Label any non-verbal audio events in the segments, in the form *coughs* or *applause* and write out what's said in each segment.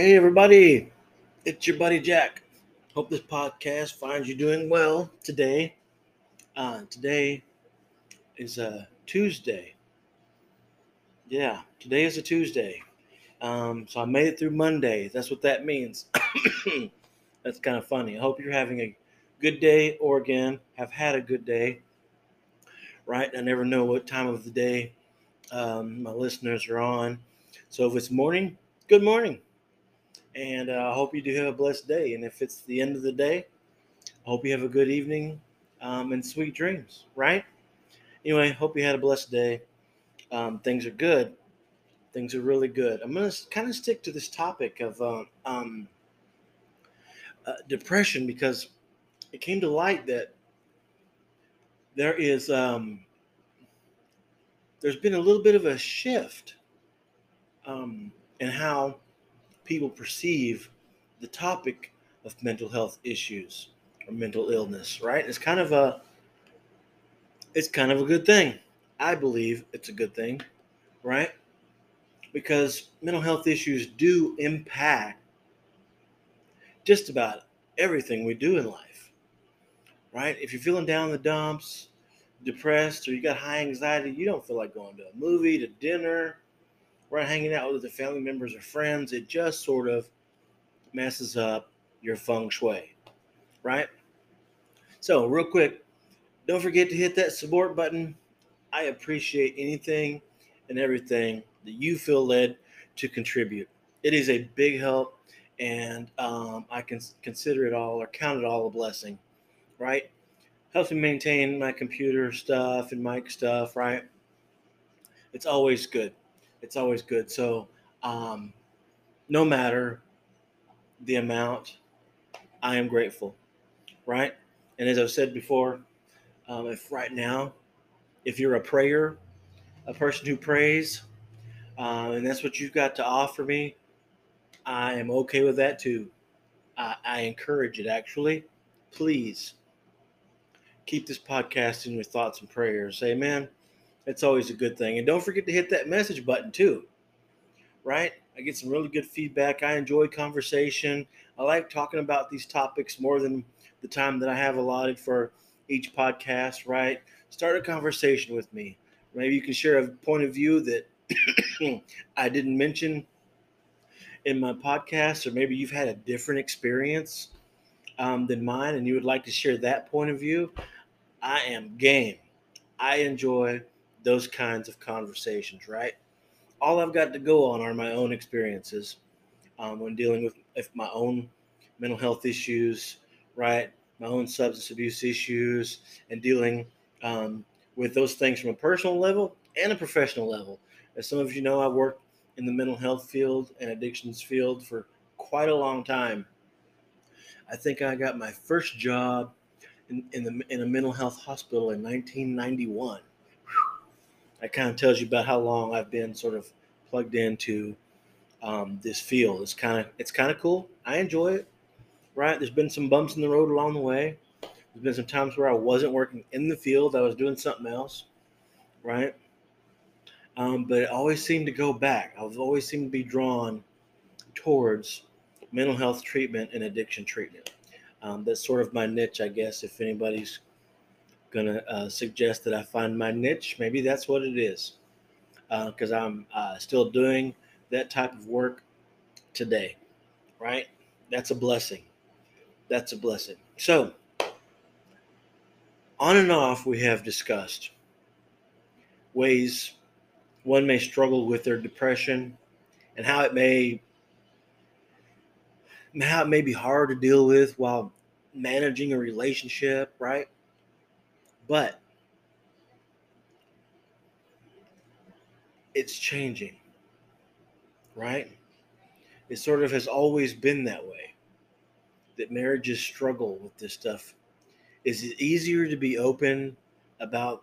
Hey, everybody, it's your buddy Jack. Hope this podcast finds you doing well today. Uh, today is a Tuesday. Yeah, today is a Tuesday. Um, so I made it through Monday. That's what that means. *coughs* That's kind of funny. I hope you're having a good day, or again, have had a good day. Right? I never know what time of the day um, my listeners are on. So if it's morning, good morning. And uh, I hope you do have a blessed day. And if it's the end of the day, I hope you have a good evening um, and sweet dreams, right? Anyway, hope you had a blessed day. Um, things are good. Things are really good. I'm going to kind of stick to this topic of uh, um, uh, depression because it came to light that there is um, there's been a little bit of a shift um, in how people perceive the topic of mental health issues or mental illness, right? It's kind of a it's kind of a good thing. I believe it's a good thing, right? Because mental health issues do impact just about everything we do in life, right? If you're feeling down in the dumps, depressed, or you got high anxiety, you don't feel like going to a movie, to dinner, or hanging out with the family members or friends. It just sort of messes up your feng shui, right? So, real quick, don't forget to hit that support button. I appreciate anything and everything that you feel led to contribute. It is a big help, and um, I can consider it all or count it all a blessing, right? Helps me maintain my computer stuff and mic stuff, right? It's always good. It's always good. So, um, no matter the amount, I am grateful, right? And as I've said before, um, if right now, if you're a prayer, a person who prays, uh, and that's what you've got to offer me, I am okay with that too. I, I encourage it actually. Please keep this podcast in your thoughts and prayers. Amen. It's always a good thing. And don't forget to hit that message button too. Right? I get some really good feedback. I enjoy conversation. I like talking about these topics more than the time that I have allotted for each podcast, right? Start a conversation with me. Maybe you can share a point of view that *coughs* I didn't mention in my podcast, or maybe you've had a different experience um, than mine and you would like to share that point of view. I am game. I enjoy those kinds of conversations, right? All I've got to go on are my own experiences um, when dealing with if my own mental health issues, right? My own substance abuse issues, and dealing um, with those things from a personal level and a professional level. As some of you know, I've worked in the mental health field and addictions field for quite a long time. I think I got my first job in, in, the, in a mental health hospital in 1991. That kind of tells you about how long I've been sort of plugged into um, this field. It's kind of it's kind of cool. I enjoy it. Right? There's been some bumps in the road along the way. There's been some times where I wasn't working in the field. I was doing something else. Right? Um, but it always seemed to go back. I've always seemed to be drawn towards mental health treatment and addiction treatment. Um, that's sort of my niche, I guess. If anybody's gonna uh, suggest that I find my niche, maybe that's what it is. Because uh, I'm uh, still doing that type of work today, right? That's a blessing. That's a blessing. So, on and off, we have discussed ways one may struggle with their depression and how it may how it may be hard to deal with while managing a relationship, right? But it's changing, right? It sort of has always been that way that marriages struggle with this stuff. Is it easier to be open about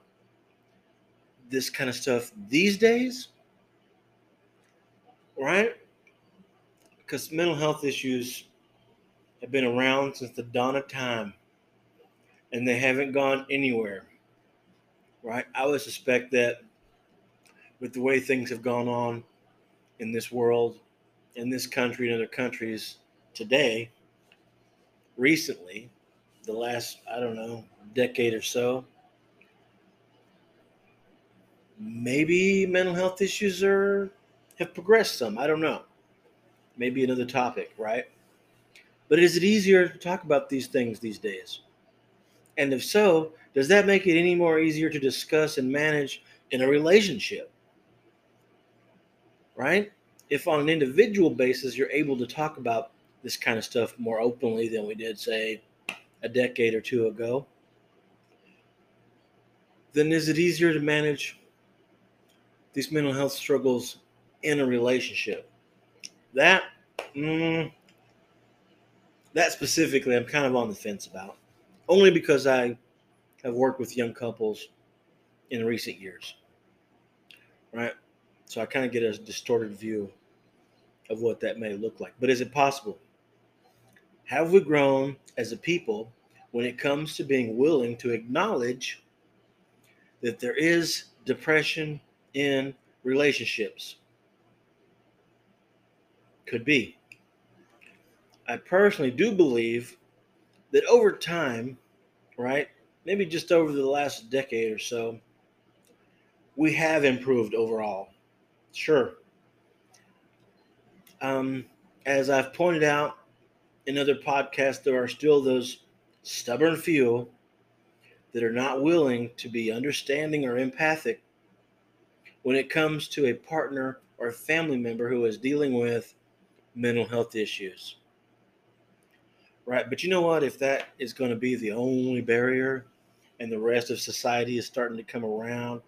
this kind of stuff these days? Right? Because mental health issues have been around since the dawn of time and they haven't gone anywhere. Right? I would suspect that with the way things have gone on in this world in this country and other countries today, recently, the last, I don't know, decade or so, maybe mental health issues are have progressed some. I don't know. Maybe another topic, right? But is it easier to talk about these things these days? And if so, does that make it any more easier to discuss and manage in a relationship? Right? If on an individual basis you're able to talk about this kind of stuff more openly than we did, say, a decade or two ago, then is it easier to manage these mental health struggles in a relationship? That, mm, that specifically, I'm kind of on the fence about, only because I have worked with young couples in recent years, right? So I kind of get a distorted view of what that may look like. But is it possible? Have we grown as a people when it comes to being willing to acknowledge that there is depression in relationships? Could be. I personally do believe that over time, right, maybe just over the last decade or so, we have improved overall. Sure. Um, as I've pointed out in other podcasts, there are still those stubborn few that are not willing to be understanding or empathic when it comes to a partner or a family member who is dealing with mental health issues. Right. But you know what? If that is going to be the only barrier and the rest of society is starting to come around,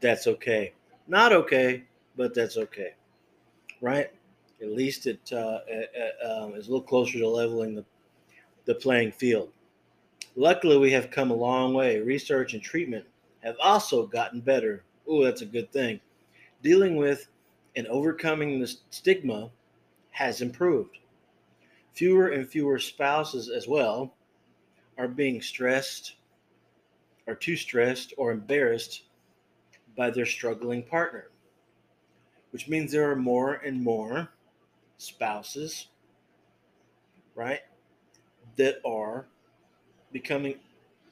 that's okay. Not okay, but that's okay. Right? At least it uh, um, is a little closer to leveling the, the playing field. Luckily, we have come a long way. Research and treatment have also gotten better. Oh, that's a good thing. Dealing with and overcoming the stigma has improved. Fewer and fewer spouses, as well, are being stressed, are too stressed or embarrassed by their struggling partner, which means there are more and more spouses, right, that are becoming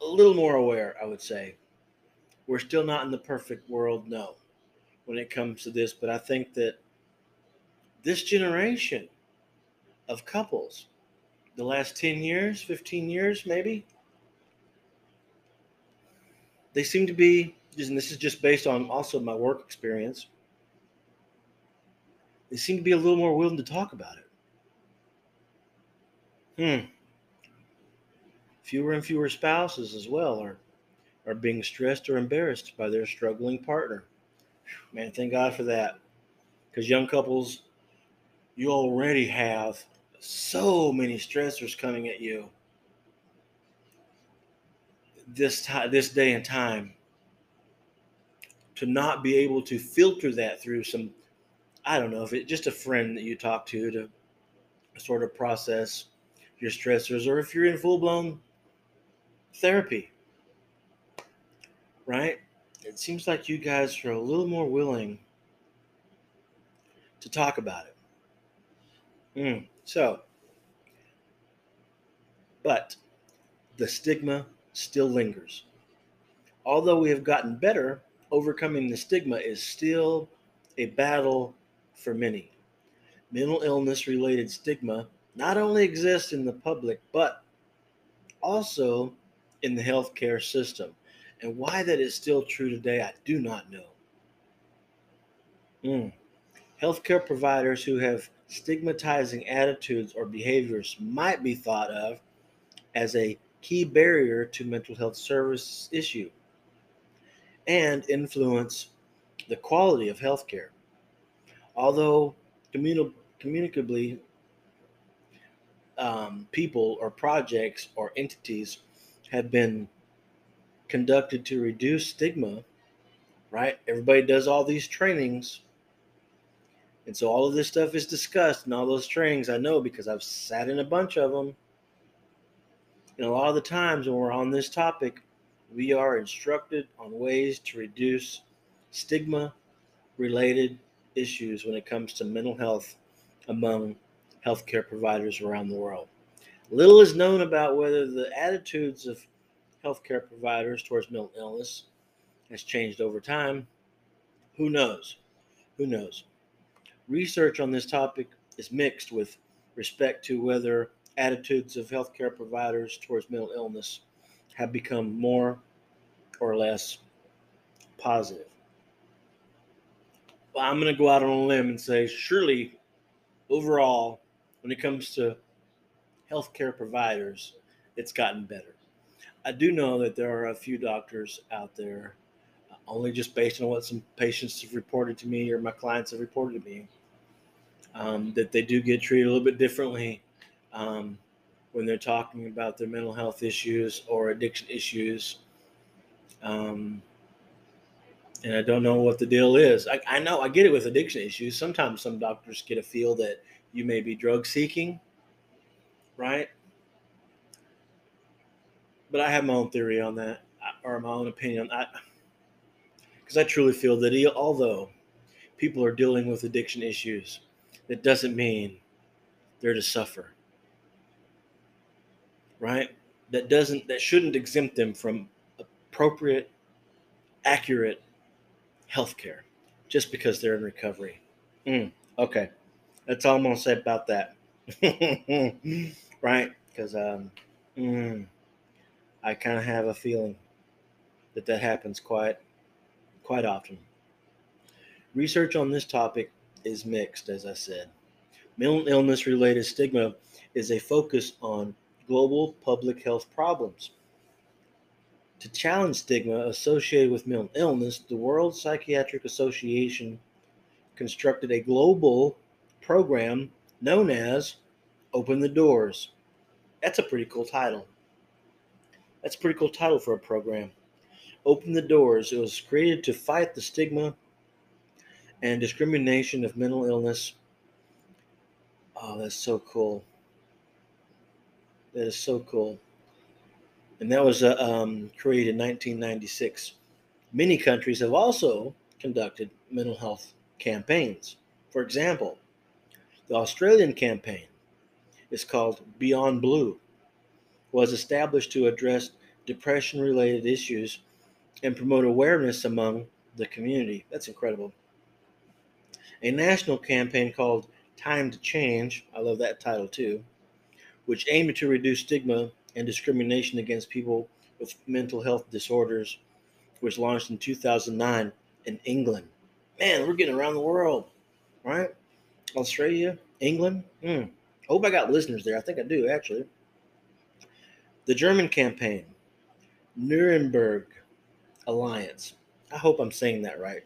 a little more aware, I would say. We're still not in the perfect world, no, when it comes to this, but I think that this generation of couples, the last 10 years, 15 years, maybe, they seem to be, and this is just based on also my work experience, they seem to be a little more willing to talk about it. Hmm. Fewer and fewer spouses as well are are being stressed or embarrassed by their struggling partner. Man, thank God for that. Because young couples, you already have so many stressors coming at you this time this day and time to not be able to filter that through some I don't know if it's just a friend that you talk to to sort of process your stressors, or if you're in full blown therapy, right? It seems like you guys are a little more willing to talk about it. Mm. So, but the stigma still lingers. Although we have gotten better, overcoming the stigma is still a battle for many. Mental illness related stigma not only exists in the public, but also in the healthcare system. And why that is still true today, I do not know. Mm. Healthcare providers who have stigmatizing attitudes or behaviors might be thought of as a key barrier to mental health service issue and influence the quality of healthcare. Although communi- communicably, um, people or projects or entities have been conducted to reduce stigma, right? Everybody does all these trainings. And so all of this stuff is discussed in all those trainings. I know because I've sat in a bunch of them. And a lot of the times when we're on this topic, we are instructed on ways to reduce stigma related issues when it comes to mental health among healthcare providers around the world. Little is known about whether the attitudes of healthcare providers towards mental illness has changed over time. Who knows? Who knows? Research on this topic is mixed with respect to whether attitudes of healthcare providers towards mental illness have become more or less positive. Well, I'm going to go out on a limb and say, surely, overall, when it comes to healthcare providers, it's gotten better. I do know that there are a few doctors out there, uh, only just based on what some patients have reported to me or my clients have reported to me, um, that they do get treated a little bit differently um, when they're talking about their mental health issues or addiction issues. Um, and I don't know what the deal is. I, I know I get it with addiction issues. Sometimes some doctors get a feel that you may be drug seeking, right? But I have my own theory on that, or my own opinion. I because I truly feel that he, although people are dealing with addiction issues, that doesn't mean they're to suffer. Right? That doesn't that shouldn't exempt them from appropriate, accurate health care just because they're in recovery. Mm, okay. That's all I'm gonna say about that. *laughs* right? Because um, mm, I kind of have a feeling that that happens quite quite often. Research on this topic is mixed, as I said. Mental illness related stigma is a focus on global public health problems. To challenge stigma associated with mental illness, the World Psychiatric Association constructed a global program known as Open the Doors. That's a pretty cool title. That's a pretty cool title for a program. Open the Doors. It was created to fight the stigma and discrimination of mental illness. Oh, that's so cool. That is so cool. And that was uh, um, created in 1996. Many countries have also conducted mental health campaigns. For example, the Australian campaign is called Beyond Blue, was established to address depression related issues and promote awareness among the community. That's incredible a national campaign called Time to Change, I love that title too, which aimed to reduce stigma and discrimination against people with mental health disorders, was launched in 2009 in England. Man, we're getting around the world, right? Australia, England. Mm. I hope I got listeners there. I think I do, actually. The German campaign, Nuremberg Alliance. I hope I'm saying that right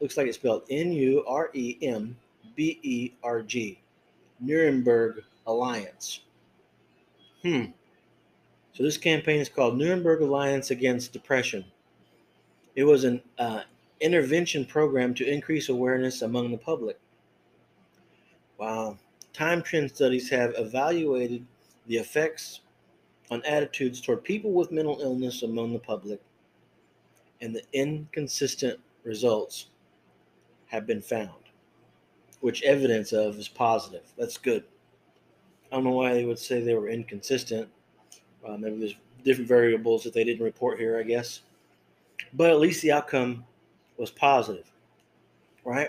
looks like it's spelled N U R E M B E R G. Nuremberg Alliance. Hmm. So this campaign is called Nuremberg Alliance Against Depression. It was an uh, intervention program to increase awareness among the public. Wow. Time trend studies have evaluated the effects on attitudes toward people with mental illness among the public and the inconsistent results have been found, which evidence of is positive. That's good. I don't know why they would say they were inconsistent. Uh, maybe there's different variables that they didn't report here, I guess. But at least the outcome was positive, right?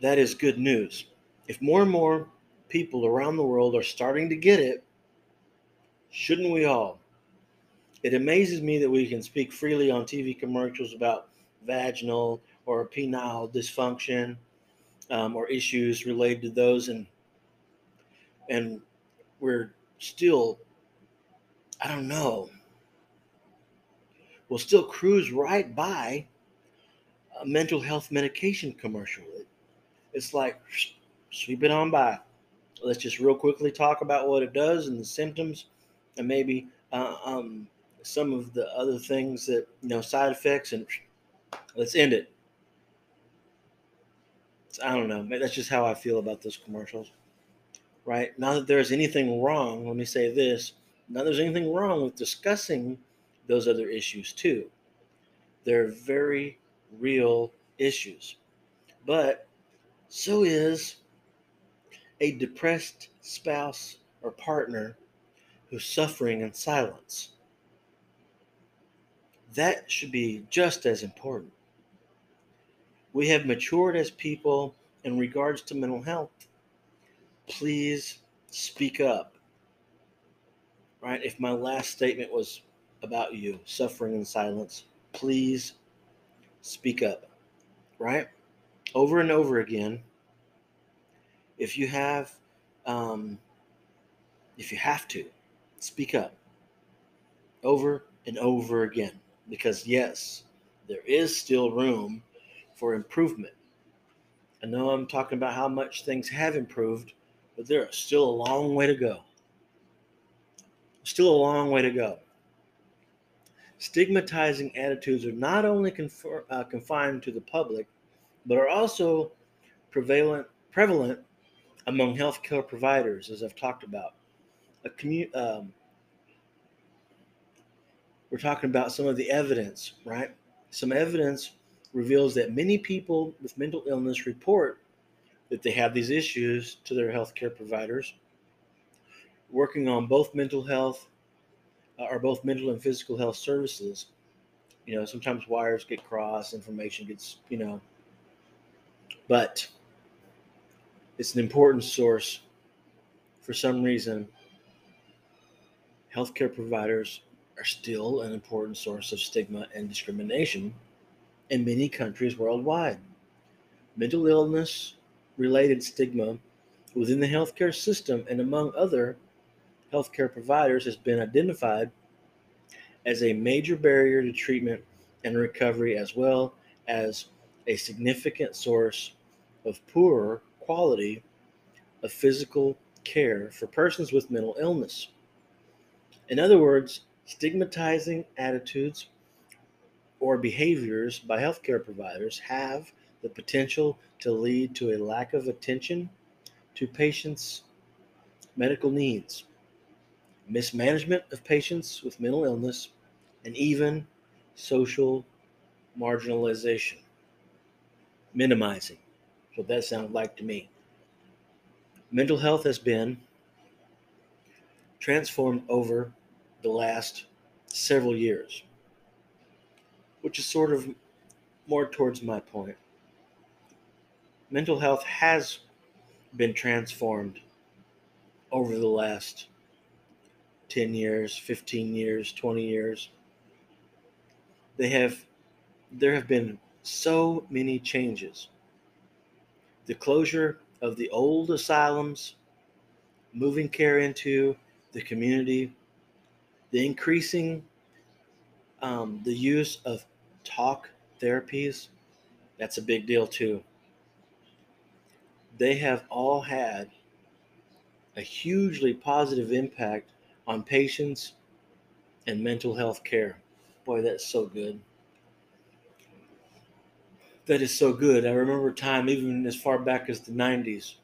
That is good news. If more and more people around the world are starting to get it, shouldn't we all? It amazes me that we can speak freely on TV commercials about vaginal or penile dysfunction um, or issues related to those, and and we're still, I don't know, we'll still cruise right by a mental health medication commercial. it's like sweep it on by. Let's just real quickly talk about what it does and the symptoms, and maybe uh, um, some of the other things that you know side effects and Let's end it. I don't know. That's just how I feel about those commercials. Right? Not that there's anything wrong, let me say this. Not there's anything wrong with discussing those other issues too. They're very real issues. But so is a depressed spouse or partner who's suffering in silence. That should be just as important. We have matured as people in regards to mental health. Please speak up. Right? If my last statement was about you suffering in silence, please speak up. Right? Over and over again. If you have, um, if you have to, speak up over and over again. Because, yes, there is still room for improvement. I know I'm talking about how much things have improved, but there is still a long way to go. Still a long way to go. Stigmatizing attitudes are not only confer, uh, confined to the public, but are also prevalent prevalent among healthcare providers, as I've talked about. A commu- um, we're talking about some of the evidence, right? Some evidence reveals that many people with mental illness report that they have these issues to their healthcare providers. Working on both mental health uh, or both mental and physical health services, you know, sometimes wires get crossed, information gets, you know, but it's an important source. For some reason, healthcare providers are still an important source of stigma and discrimination in many countries worldwide. Mental illness related stigma within the healthcare system and among other healthcare providers has been identified as a major barrier to treatment and recovery, as well as a significant source of poorer quality of physical care for persons with mental illness. In other words, stigmatizing attitudes or behaviors by healthcare providers have the potential to lead to a lack of attention to patients' medical needs, mismanagement of patients with mental illness, and even social marginalization. Minimizing. What that sounded like to me. Mental health has been transformed over the last several years, which is sort of more towards my point. Mental health has been transformed over the last 10 years, 15 years, 20 years. They have there have been so many changes. The closure of the old asylums, moving care into the community, the increasing um, the use of talk therapies, that's a big deal too. They have all had a hugely positive impact on patients and mental health care. Boy, that's so good. That is so good. I remember time, even as far back as the 90s,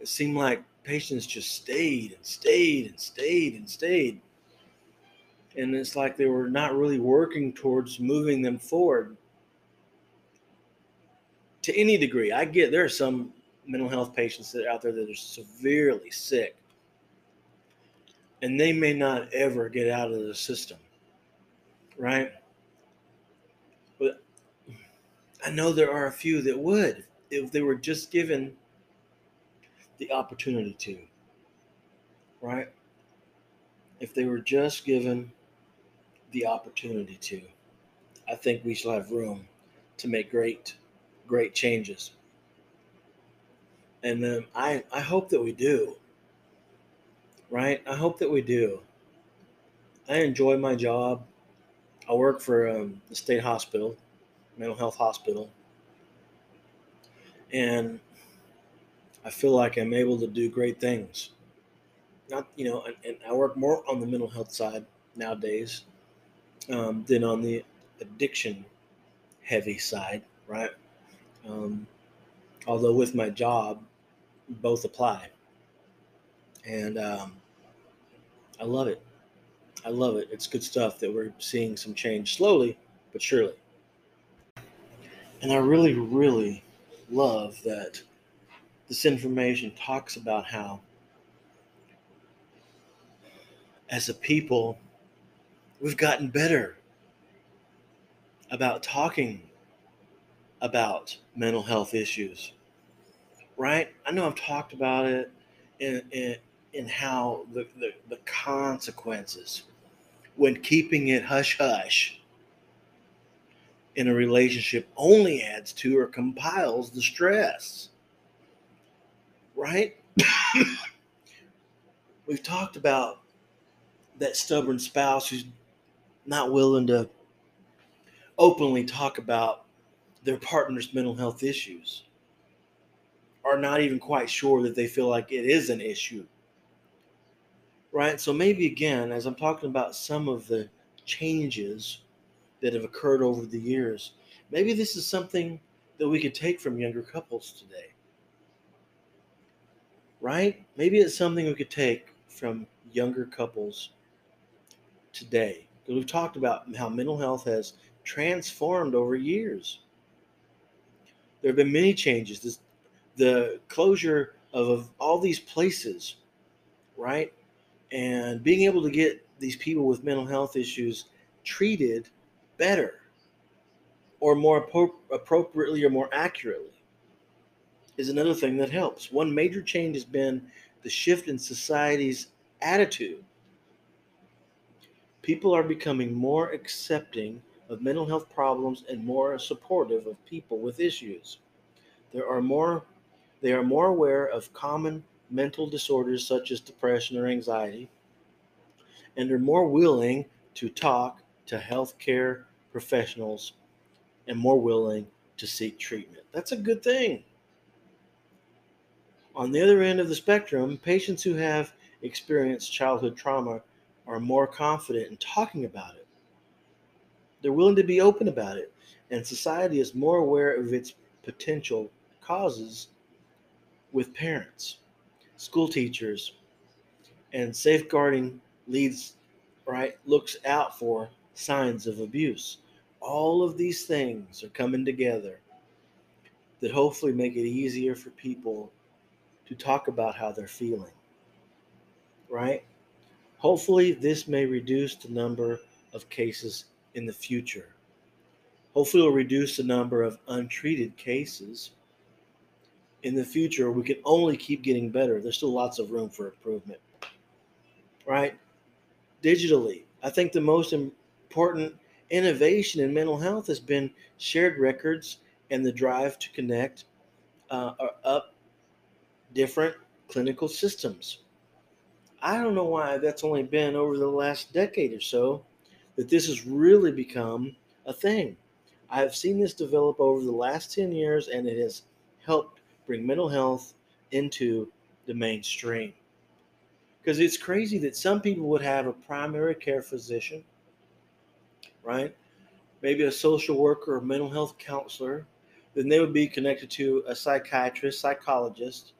it seemed like patients just stayed and stayed and stayed and stayed. And it's like they were not really working towards moving them forward to any degree. I get there are some mental health patients that out there that are severely sick and they may not ever get out of the system, right? But I know there are a few that would if they were just given the opportunity to, right? If they were just given the opportunity to, I think we shall have room to make great, great changes. And um, I, I hope that we do, right? I hope that we do. I enjoy my job. I work for um, the state hospital, mental health hospital. And I feel like I'm able to do great things. Not, you know, and, and I work more on the mental health side nowadays um, than on the addiction heavy side, right? Um, although with my job, both apply. And um, I love it. I love it. It's good stuff that we're seeing some change slowly but surely. And I really, really, love that this information talks about how, as a people, we've gotten better about talking about mental health issues. Right? I know I've talked about it in, in, in how the, the, the consequences when keeping it hush hush in a relationship only adds to or compiles the stress. Right? *coughs* We've talked about that stubborn spouse who's not willing to openly talk about their partner's mental health issues, are not even quite sure that they feel like it is an issue. Right? So maybe again, as I'm talking about some of the changes that have occurred over the years. Maybe this is something that we could take from younger couples today. Right? Maybe it's something we could take from younger couples today. Because we've talked about how mental health has transformed over years. There have been many changes. This, the closure of, of all these places, right? And being able to get these people with mental health issues treated better or more appro- appropriately or more accurately is another thing that helps. One major change has been the shift in society's attitude. People are becoming more accepting of mental health problems and more supportive of people with issues. There are more they are more aware of common mental disorders such as depression or anxiety and are more willing to talk to healthcare professionals and more willing to seek treatment. That's a good thing. On the other end of the spectrum, patients who have experienced childhood trauma are more confident in talking about it. They're willing to be open about it, and society is more aware of its potential causes with parents, school teachers, and safeguarding leads right looks out for signs of abuse. All of these things are coming together that hopefully make it easier for people to talk about how they're feeling. Right? Hopefully, this may reduce the number of cases in the future. Hopefully, it'll reduce the number of untreated cases. In the future, we can only keep getting better. There's still lots of room for improvement. Right? Digitally, I think the most important innovation in mental health has been shared records and the drive to connect uh, up different clinical systems. I don't know why that's only been over the last decade or so that this has really become a thing. I have seen this develop over the last 10 years and it has helped bring mental health into the mainstream. Because it's crazy that some people would have a primary care physician right? Maybe a social worker or mental health counselor. Then they would be connected to a psychiatrist, psychologist,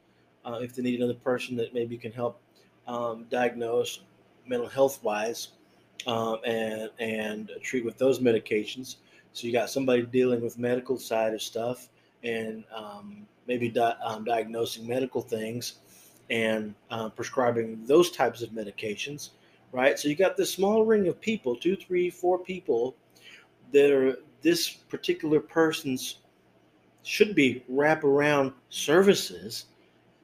uh, if they need another person that maybe can help um, diagnose mental health wise um, and and treat with those medications. So you got somebody dealing with medical side of stuff and um, maybe di- um, diagnosing medical things and uh, prescribing those types of medications right? So you got this small ring of people, two, three, four people that are this particular person's should be wraparound services.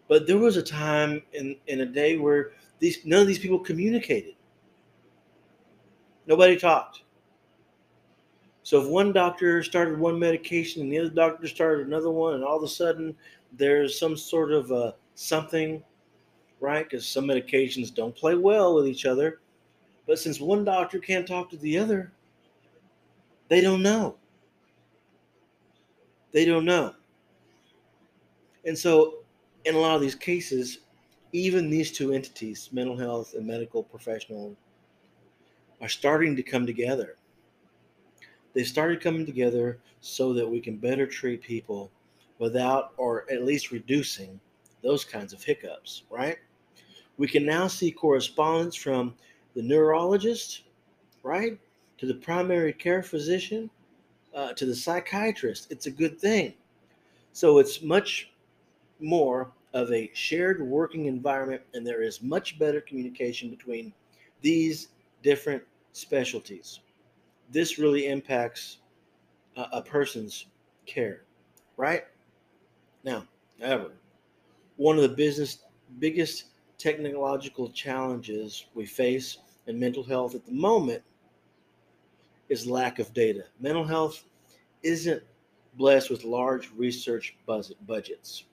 But there was a time in, in a day where these none of these people communicated. Nobody talked. So if one doctor started one medication and the other doctor started another one, and all of a sudden there's some sort of a something right? Because some medications don't play well with each other. But since one doctor can't talk to the other, they don't know. They don't know. And so, in a lot of these cases, even these two entities, mental health and medical professional, are starting to come together. They started coming together so that we can better treat people without, or at least reducing, those kinds of hiccups, right? We can now see correspondence from the neurologist, right, to the primary care physician, uh, to the psychiatrist. It's a good thing. So it's much more of a shared working environment, and there is much better communication between these different specialties. This really impacts a, a person's care, right? Now, however, one of the business biggest technological challenges we face in mental health at the moment is lack of data. Mental health isn't blessed with large research budgets,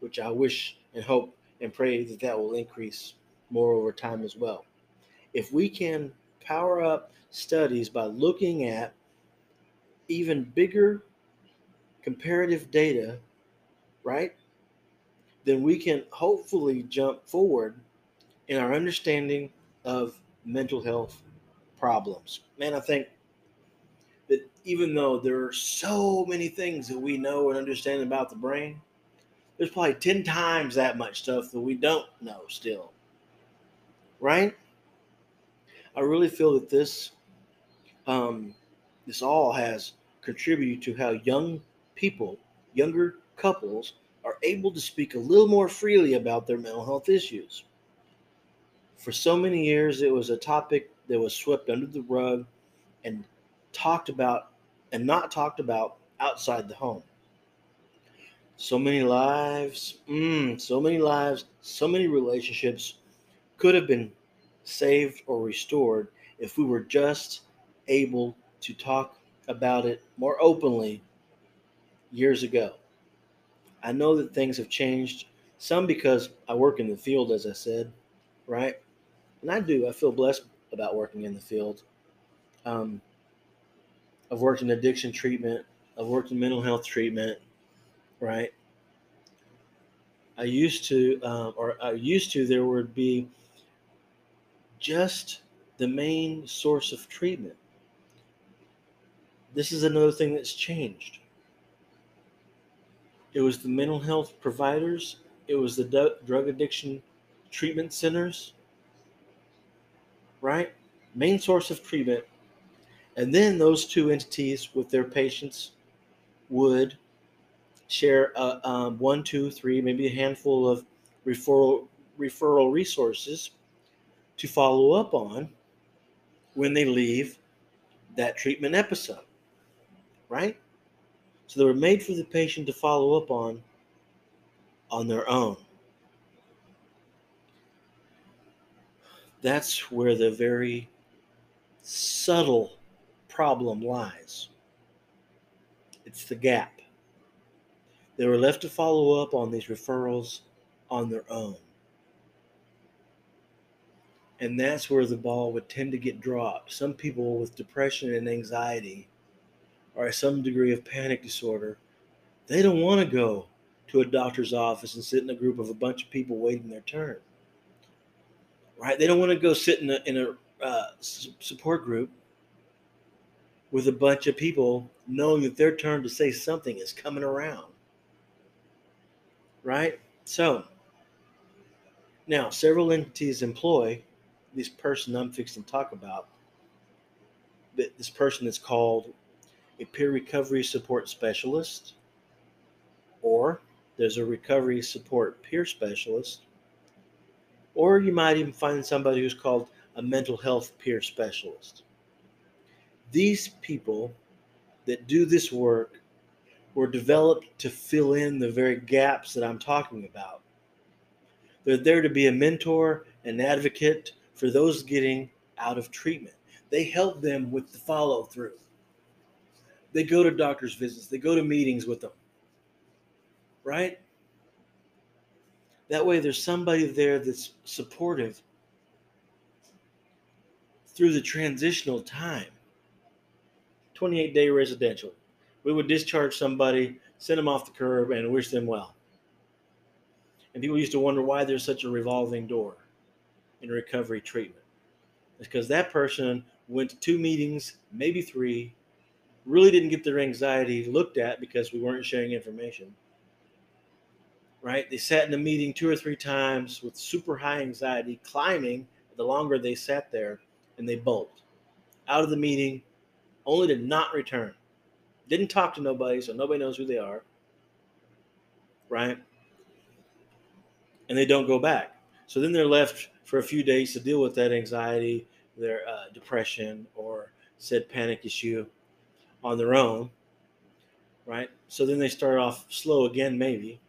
which I wish and hope and pray that that will increase more over time as well. If we can power up studies by looking at even bigger comparative data, right? Then we can hopefully jump forward in our understanding of mental health problems. Man, I think that even though there are so many things that we know and understand about the brain, there's probably 10 times that much stuff that we don't know still. Right? I really feel that this um, this all has contributed to how young people, younger couples, are able to speak a little more freely about their mental health issues. For so many years, it was a topic that was swept under the rug and talked about and not talked about outside the home. So many lives, mm, so many lives, so many relationships could have been saved or restored if we were just able to talk about it more openly years ago. I know that things have changed, some because I work in the field, as I said, right? And I do. I feel blessed about working in the field. Um, I've worked in addiction treatment, I've worked in mental health treatment, right? I used to, um, or I used to, there would be just the main source of treatment. This is another thing that's changed. It was the mental health providers, it was the drug addiction treatment centers, right? Main source of treatment. And then those two entities with their patients would share uh, um, one, two, three, maybe a handful of referral referral resources to follow up on when they leave that treatment episode, right? So they were made for the patient to follow up on on their own. That's where the very subtle problem lies. It's the gap. They were left to follow up on these referrals on their own. And that's where the ball would tend to get dropped. Some people with depression and anxiety or some degree of panic disorder, they don't want to go to a doctor's office and sit in a group of a bunch of people waiting their turn. Right? They don't want to go sit in a, in a uh, support group with a bunch of people knowing that their turn to say something is coming around. Right? So, now several entities employ this person I'm fixing to talk about. But This person is called a peer recovery support specialist, or there's a recovery support peer specialist, or you might even find somebody who's called a mental health peer specialist. These people that do this work were developed to fill in the very gaps that I'm talking about. They're there to be a mentor, an advocate for those getting out of treatment. They help them with the follow through. They go to doctor's visits, they go to meetings with them. Right? That way, there's somebody there that's supportive through the transitional time. 28 day residential. We would discharge somebody, send them off the curb, and wish them well. And people used to wonder why there's such a revolving door in recovery treatment. It's because that person went to two meetings, maybe three, really didn't get their anxiety looked at because we weren't sharing information. Right? They sat in a meeting two or three times with super high anxiety, climbing the longer they sat there, and they bolted out of the meeting, only to not return. Didn't talk to nobody, so nobody knows who they are. right? And they don't go back. So then they're left for a few days to deal with that anxiety, their uh, depression, or said panic issue on their own, right? So then they start off slow again, maybe.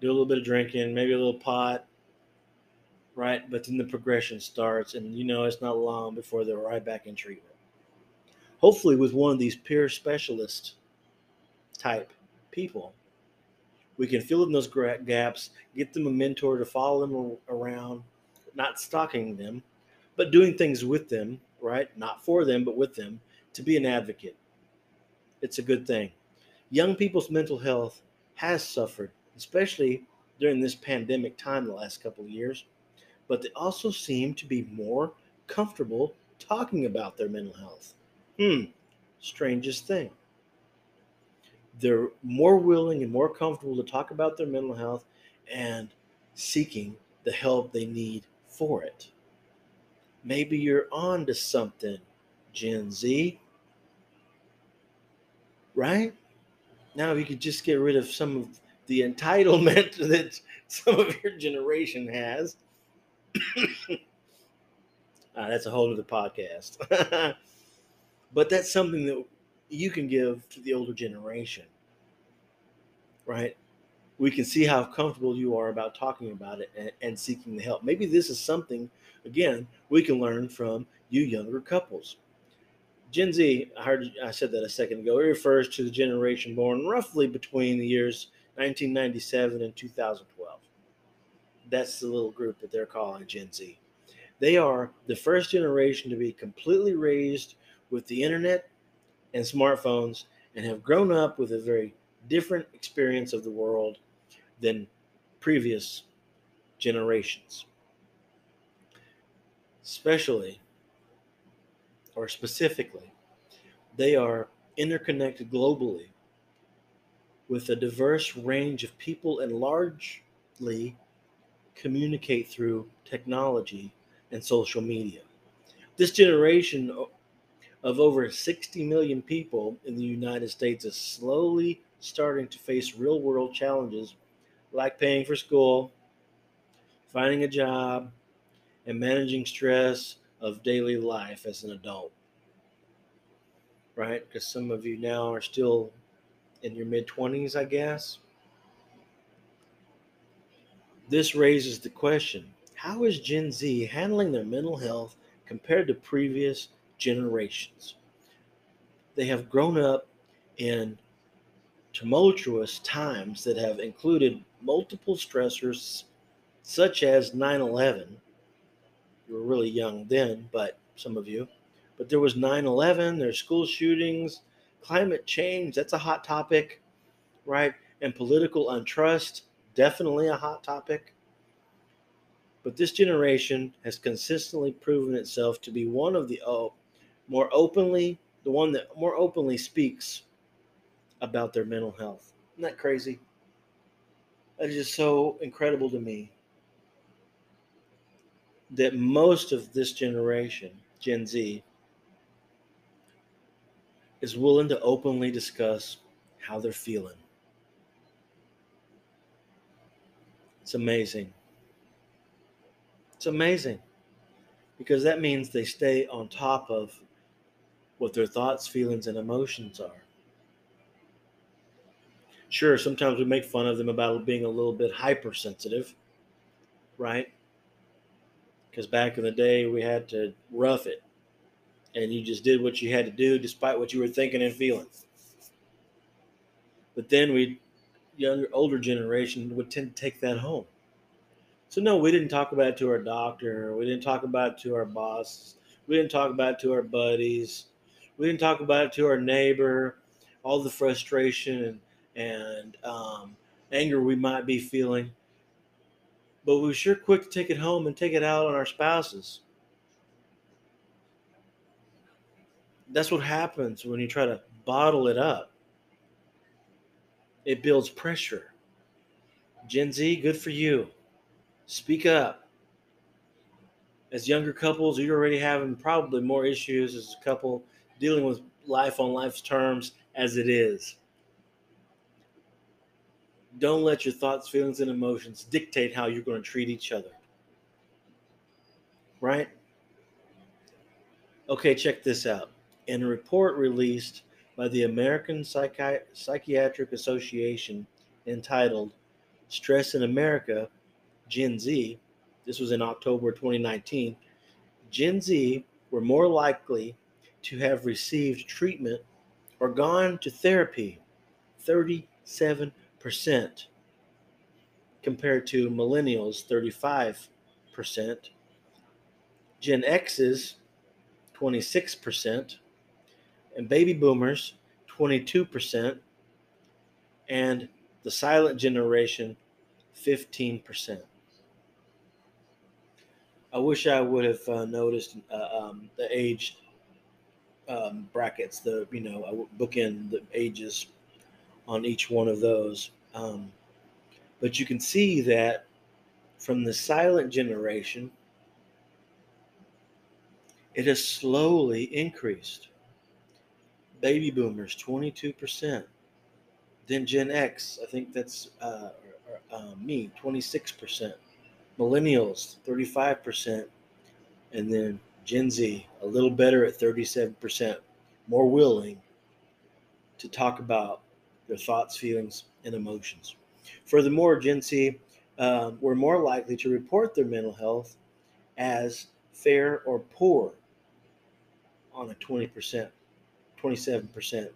Do a little bit of drinking, maybe a little pot, right? But then the progression starts, and you know it's not long before they're right back in treatment. Hopefully, with one of these peer specialist type people, we can fill in those gaps, get them a mentor to follow them around, not stalking them, but doing things with them, right? Not for them, but with them, to be an advocate. It's a good thing. Young people's mental health has suffered, especially during this pandemic time the last couple of years but they also seem to be more comfortable talking about their mental health. Hmm, strangest thing. They're more willing and more comfortable to talk about their mental health and seeking the help they need for it. Maybe you're on to something, Gen Z. Right? Now, if you could just get rid of some of the entitlement *laughs* that some of your generation has uh, *coughs* that's a whole other podcast. *laughs* but that's something that you can give to the older generation, right? We can see how comfortable you are about talking about it and, and seeking the help. Maybe this is something, again, we can learn from you younger couples. Gen Z, I heard I said that a second ago. It refers to the generation born roughly between the years 1997 and 2012 that's the little group that they're calling Gen Z. They are the first generation to be completely raised with the internet and smartphones and have grown up with a very different experience of the world than previous generations. Especially, or specifically, they are interconnected globally with a diverse range of people and largely communicate through technology and social media. This generation of over 60 million people in the United States is slowly starting to face real world challenges like paying for school, finding a job, and managing stress of daily life as an adult. Right? Because some of you now are still in your mid 20s, I guess. This raises the question how is Gen Z handling their mental health compared to previous generations? They have grown up in tumultuous times that have included multiple stressors, such as 9 11. You were really young then, but some of you. But there was 9 11, there's school shootings, climate change, that's a hot topic, right? And political untrust definitely a hot topic. But this generation has consistently proven itself to be one of the oh, more openly, the one that more openly speaks about their mental health. Isn't that crazy? That is just so incredible to me that most of this generation, Gen Z, is willing to openly discuss how they're feeling It's amazing. It's amazing because that means they stay on top of what their thoughts, feelings, and emotions are. Sure, sometimes we make fun of them about being a little bit hypersensitive, right? Because back in the day, we had to rough it, and you just did what you had to do despite what you were thinking and feeling. But then we younger, older generation would tend to take that home. So no, we didn't talk about it to our doctor. We didn't talk about it to our boss. We didn't talk about it to our buddies. We didn't talk about it to our neighbor. All the frustration and, and um, anger we might be feeling. But we were sure quick to take it home and take it out on our spouses. That's what happens when you try to bottle it up it builds pressure. Gen Z, good for you. Speak up. As younger couples, you're already having probably more issues as a couple dealing with life on life's terms as it is. Don't let your thoughts, feelings, and emotions dictate how you're going to treat each other. Right? Okay, check this out. In a report released by the American Psychi- Psychiatric Association entitled Stress in America, Gen Z, this was in October 2019, Gen Z were more likely to have received treatment or gone to therapy 37% compared to millennials 35%, Gen X's 26%, and baby boomers 22%, and the silent generation 15%. I wish I would have uh, noticed uh, um, the age um, brackets, the you know, I book in the ages on each one of those. Um, but you can see that from the silent generation, it has slowly increased. Baby boomers, 22%. Then Gen X, I think that's uh, uh, me, 26% millennials 35% and then gen z a little better at 37% more willing to talk about their thoughts feelings and emotions furthermore gen z um, were more likely to report their mental health as fair or poor on a 20% 27%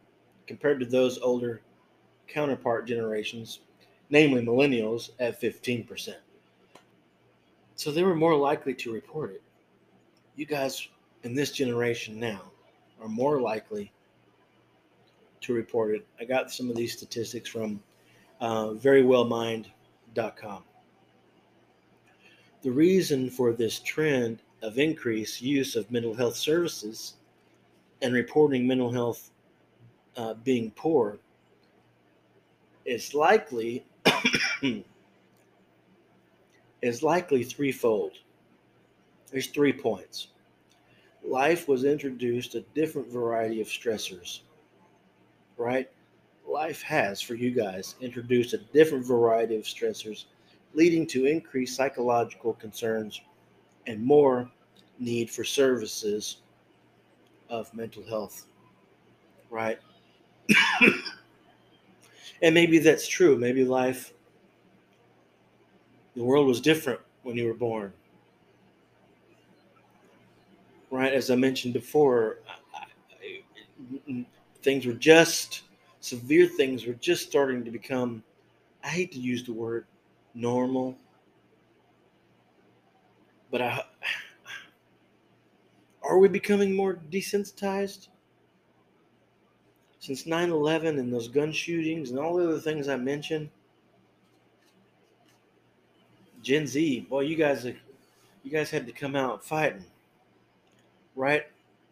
compared to those older counterpart generations namely millennials at 15% so they were more likely to report it. You guys in this generation now are more likely to report it. I got some of these statistics from uh, verywellmind.com. The reason for this trend of increased use of mental health services and reporting mental health uh, being poor is likely *coughs* is likely threefold. There's three points. Life was introduced a different variety of stressors, right? Life has, for you guys, introduced a different variety of stressors, leading to increased psychological concerns and more need for services of mental health, right? *coughs* and maybe that's true. Maybe life the world was different when you were born. Right, as I mentioned before, I, I, things were just severe things were just starting to become I hate to use the word normal, but I, are we becoming more desensitized? Since 9 11 and those gun shootings and all the other things I mentioned, Gen Z, boy, you guys, you guys had to come out fighting, right?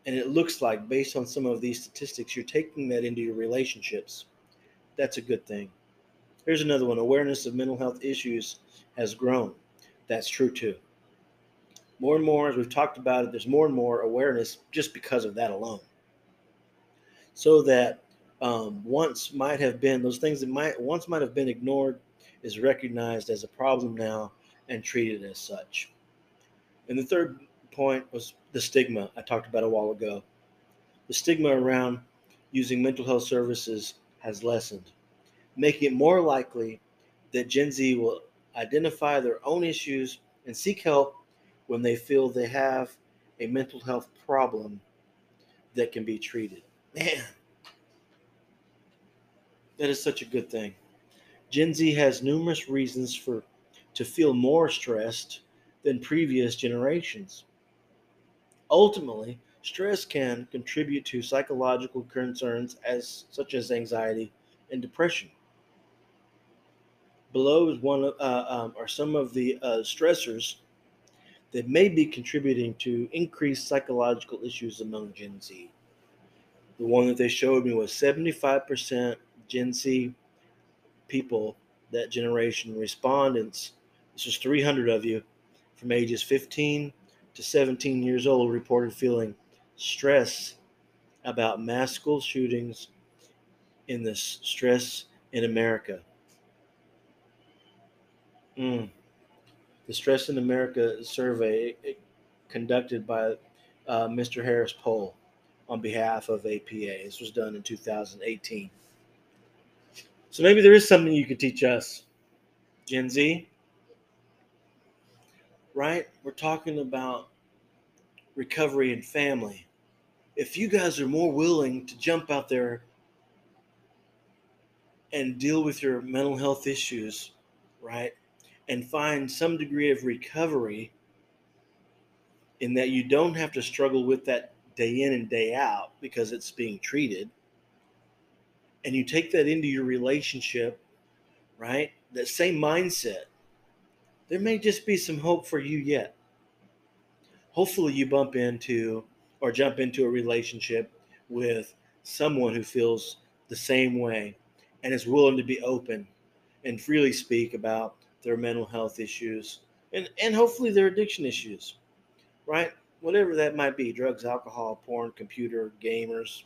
And it looks like, based on some of these statistics, you're taking that into your relationships. That's a good thing. Here's another one: awareness of mental health issues has grown. That's true too. More and more, as we've talked about it, there's more and more awareness just because of that alone. So that um, once might have been those things that might once might have been ignored is recognized as a problem now and treated as such. And the third point was the stigma I talked about a while ago. The stigma around using mental health services has lessened, making it more likely that Gen Z will identify their own issues and seek help when they feel they have a mental health problem that can be treated. Man, that is such a good thing. Gen Z has numerous reasons for to feel more stressed than previous generations. Ultimately, stress can contribute to psychological concerns as such as anxiety and depression. Below is one uh, um, are some of the uh, stressors that may be contributing to increased psychological issues among Gen Z. The one that they showed me was 75% Gen Z people, that generation respondents this was 300 of you from ages 15 to 17 years old reported feeling stress about mass school shootings in this stress in America. Mm. The Stress in America survey conducted by uh, Mr. Harris Poll on behalf of APA. This was done in 2018. So maybe there is something you could teach us, Gen Z. Right? We're talking about recovery and family. If you guys are more willing to jump out there and deal with your mental health issues, right? And find some degree of recovery in that you don't have to struggle with that day in and day out because it's being treated. And you take that into your relationship, right? That same mindset. There may just be some hope for you yet. Hopefully, you bump into or jump into a relationship with someone who feels the same way and is willing to be open and freely speak about their mental health issues and, and hopefully their addiction issues, right? Whatever that might be drugs, alcohol, porn, computer, gamers,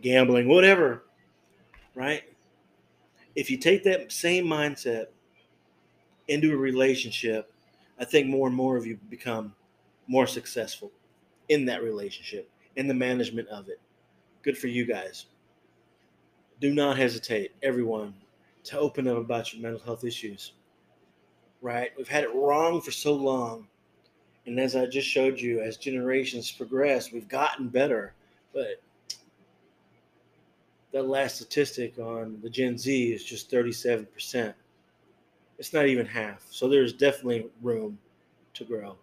gambling, whatever, right? If you take that same mindset into a relationship, I think more and more of you become more successful in that relationship, in the management of it. Good for you guys do not hesitate, everyone, to open up about your mental health issues. Right? We've had it wrong for so long. And as I just showed you, as generations progress, we've gotten better. But that last statistic on the Gen Z is just 37% it's not even half. So there's definitely room to grow.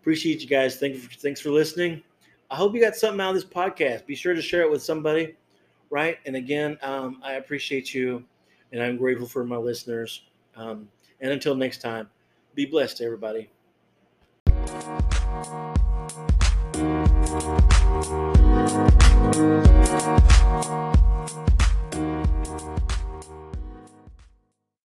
Appreciate you guys. Thank you for, thanks for listening. I hope you got something out of this podcast. Be sure to share it with somebody, right? And again, um, I appreciate you, and I'm grateful for my listeners. Um, and until next time, be blessed, everybody.